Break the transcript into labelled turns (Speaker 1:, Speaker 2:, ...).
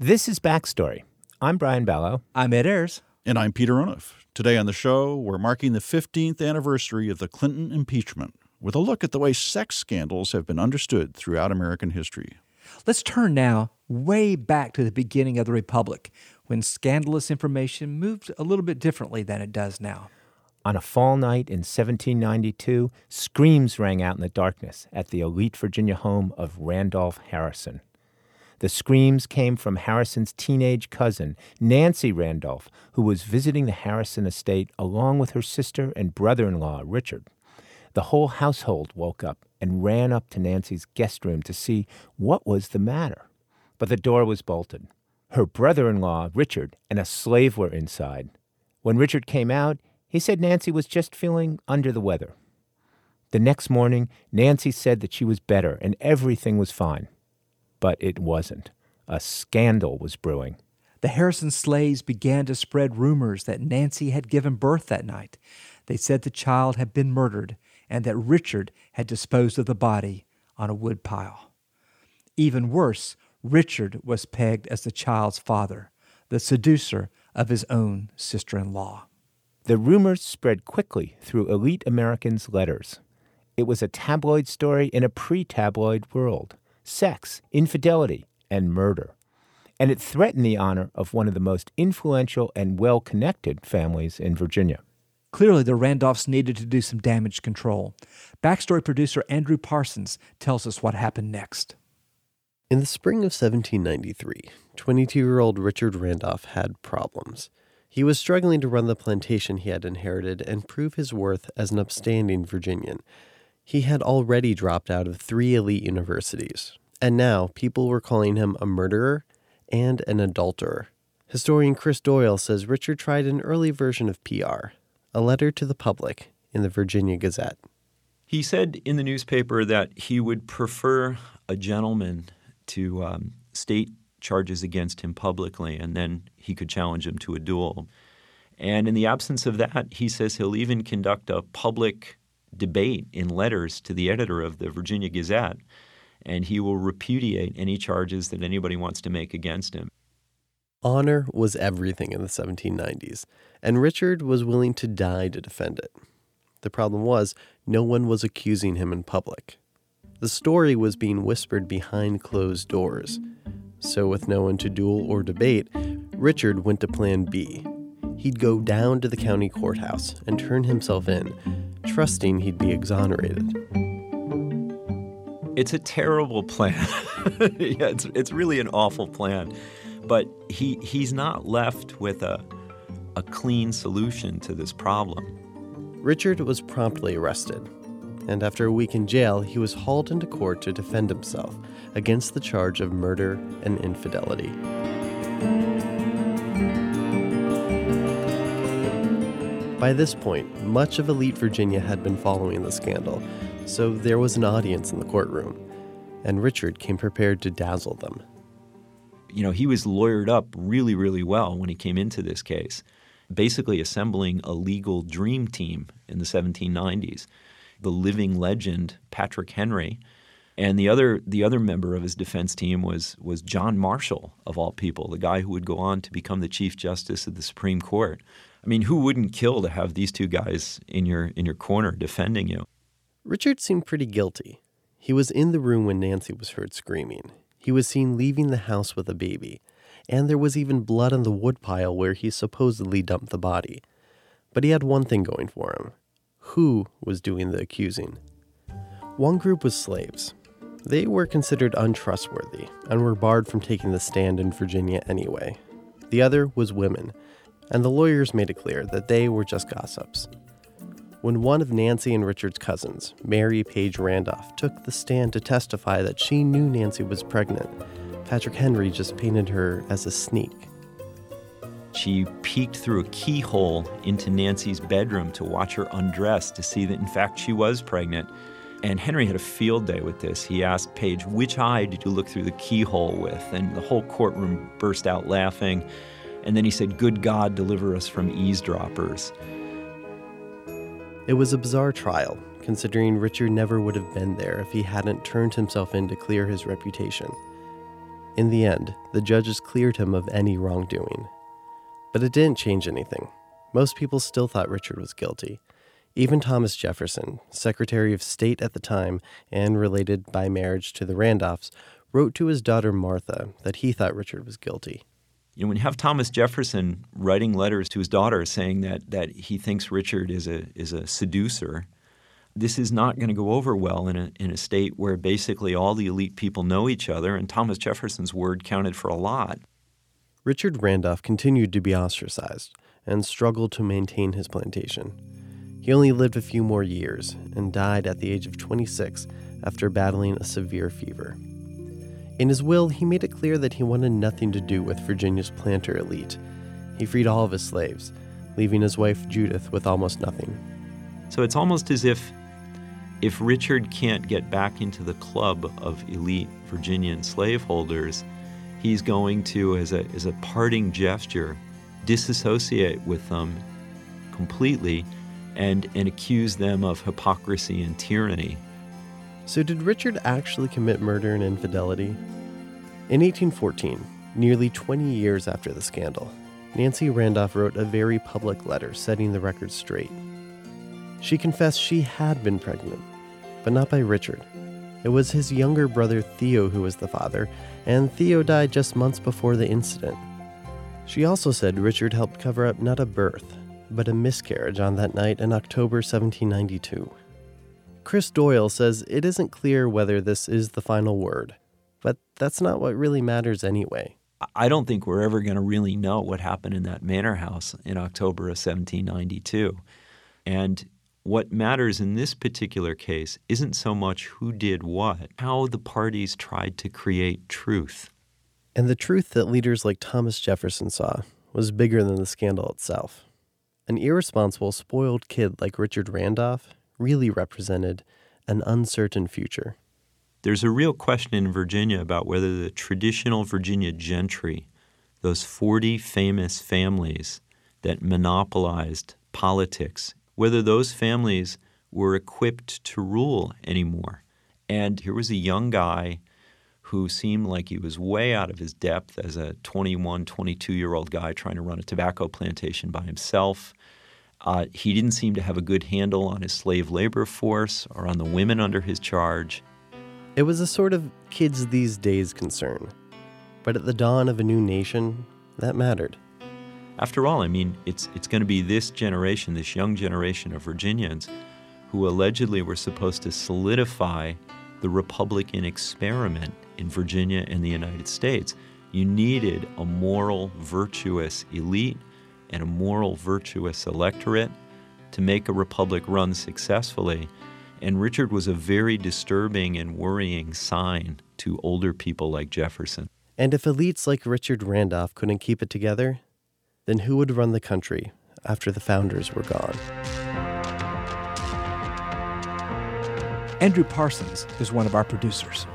Speaker 1: This is Backstory. I'm Brian Balogh.
Speaker 2: I'm Ed Ayers.
Speaker 3: And I'm Peter Onuf. Today on the show, we're marking the 15th anniversary of the Clinton impeachment with a look at the way sex scandals have been understood throughout American history.
Speaker 2: Let's turn now way back to the beginning of the Republic when scandalous information moved a little bit differently than it does now.
Speaker 1: On a fall night in 1792, screams rang out in the darkness at the elite Virginia home of Randolph Harrison. The screams came from Harrison's teenage cousin, Nancy Randolph, who was visiting the Harrison estate along with her sister and brother in law, Richard. The whole household woke up and ran up to Nancy's guest room to see what was the matter. But the door was bolted. Her brother in law, Richard, and a slave were inside. When Richard came out, he said Nancy was just feeling under the weather. The next morning, Nancy said that she was better and everything was fine. But it wasn't. A scandal was brewing.
Speaker 2: The Harrison slaves began to spread rumors that Nancy had given birth that night. They said the child had been murdered and that Richard had disposed of the body on a woodpile. Even worse, Richard was pegged as the child's father, the seducer of his own sister in law.
Speaker 1: The rumors spread quickly through elite Americans' letters. It was a tabloid story in a pre tabloid world sex, infidelity, and murder. And it threatened the honor of one of the most influential and well connected families in Virginia.
Speaker 2: Clearly, the Randolphs needed to do some damage control. Backstory producer Andrew Parsons tells us what happened next.
Speaker 4: In the spring of 1793, 22 year old Richard Randolph had problems. He was struggling to run the plantation he had inherited and prove his worth as an upstanding Virginian. He had already dropped out of three elite universities, and now people were calling him a murderer and an adulterer. Historian Chris Doyle says Richard tried an early version of PR, a letter to the public in the Virginia Gazette.
Speaker 5: He said in the newspaper that he would prefer a gentleman to um, state charges against him publicly, and then he could challenge him to a duel. And in the absence of that, he says he'll even conduct a public debate in letters to the editor of the Virginia Gazette, and he will repudiate any charges that anybody wants to make against him.
Speaker 4: Honor was everything in the 1790s, and Richard was willing to die to defend it. The problem was, no one was accusing him in public. The story was being whispered behind closed doors. So, with no one to duel or debate, Richard went to Plan B. He'd go down to the county courthouse and turn himself in, trusting he'd be exonerated.
Speaker 5: It's a terrible plan. yeah, it's, it's really an awful plan. But he, he's not left with a, a clean solution to this problem.
Speaker 4: Richard was promptly arrested, and after a week in jail, he was hauled into court to defend himself against the charge of murder and infidelity. By this point, much of elite Virginia had been following the scandal, so there was an audience in the courtroom, and Richard came prepared to dazzle them.
Speaker 5: You know, he was lawyered up really, really well when he came into this case, basically assembling a legal dream team in the 1790s. The living legend, Patrick Henry, and the other the other member of his defense team was was John Marshall of all people, the guy who would go on to become the Chief Justice of the Supreme Court. I mean, who wouldn't kill to have these two guys in your in your corner defending you?
Speaker 4: Richard seemed pretty guilty. He was in the room when Nancy was heard screaming. He was seen leaving the house with a baby, and there was even blood on the woodpile where he supposedly dumped the body. But he had one thing going for him. Who was doing the accusing? One group was slaves. They were considered untrustworthy and were barred from taking the stand in Virginia anyway. The other was women, and the lawyers made it clear that they were just gossips. When one of Nancy and Richard's cousins, Mary Page Randolph, took the stand to testify that she knew Nancy was pregnant, Patrick Henry just painted her as a sneak.
Speaker 5: She peeked through a keyhole into Nancy's bedroom to watch her undress to see that, in fact, she was pregnant. And Henry had a field day with this. He asked Page, Which eye did you look through the keyhole with? And the whole courtroom burst out laughing. And then he said, Good God, deliver us from eavesdroppers.
Speaker 4: It was a bizarre trial, considering Richard never would have been there if he hadn't turned himself in to clear his reputation. In the end, the judges cleared him of any wrongdoing. But it didn't change anything. Most people still thought Richard was guilty. Even Thomas Jefferson, Secretary of State at the time and related by marriage to the Randolphs, wrote to his daughter Martha that he thought Richard was guilty.
Speaker 5: You know, when you have Thomas Jefferson writing letters to his daughter saying that that he thinks Richard is a is a seducer, this is not going to go over well in a in a state where basically all the elite people know each other, and Thomas Jefferson's word counted for a lot.
Speaker 4: Richard Randolph continued to be ostracized and struggled to maintain his plantation. He only lived a few more years and died at the age of 26 after battling a severe fever. In his will, he made it clear that he wanted nothing to do with Virginia's planter elite. He freed all of his slaves, leaving his wife Judith with almost nothing.
Speaker 5: So it's almost as if if Richard can't get back into the club of elite Virginian slaveholders, he's going to, as a, as a parting gesture, disassociate with them completely and, and accuse them of hypocrisy and tyranny.
Speaker 4: So, did Richard actually commit murder and infidelity? In 1814, nearly 20 years after the scandal, Nancy Randolph wrote a very public letter setting the record straight. She confessed she had been pregnant, but not by Richard. It was his younger brother Theo who was the father, and Theo died just months before the incident. She also said Richard helped cover up not a birth, but a miscarriage on that night in October 1792. Chris Doyle says it isn't clear whether this is the final word, but that's not what really matters anyway.
Speaker 5: I don't think we're ever going to really know what happened in that manor house in October of 1792. And what matters in this particular case isn't so much who did what, how the parties tried to create truth.
Speaker 4: And the truth that leaders like Thomas Jefferson saw was bigger than the scandal itself. An irresponsible, spoiled kid like Richard Randolph really represented an uncertain future.
Speaker 5: There's a real question in Virginia about whether the traditional Virginia gentry, those 40 famous families that monopolized politics, whether those families were equipped to rule anymore. And here was a young guy who seemed like he was way out of his depth as a 21, 22 year old guy trying to run a tobacco plantation by himself. Uh, he didn't seem to have a good handle on his slave labor force or on the women under his charge.
Speaker 4: It was a sort of kids these days concern. But at the dawn of a new nation, that mattered.
Speaker 5: After all, I mean, it's, it's going to be this generation, this young generation of Virginians, who allegedly were supposed to solidify the Republican experiment in Virginia and the United States. You needed a moral, virtuous elite and a moral, virtuous electorate to make a republic run successfully. And Richard was a very disturbing and worrying sign to older people like Jefferson.
Speaker 4: And if elites like Richard Randolph couldn't keep it together, then who would run the country after the founders were gone?
Speaker 2: Andrew Parsons is one of our producers.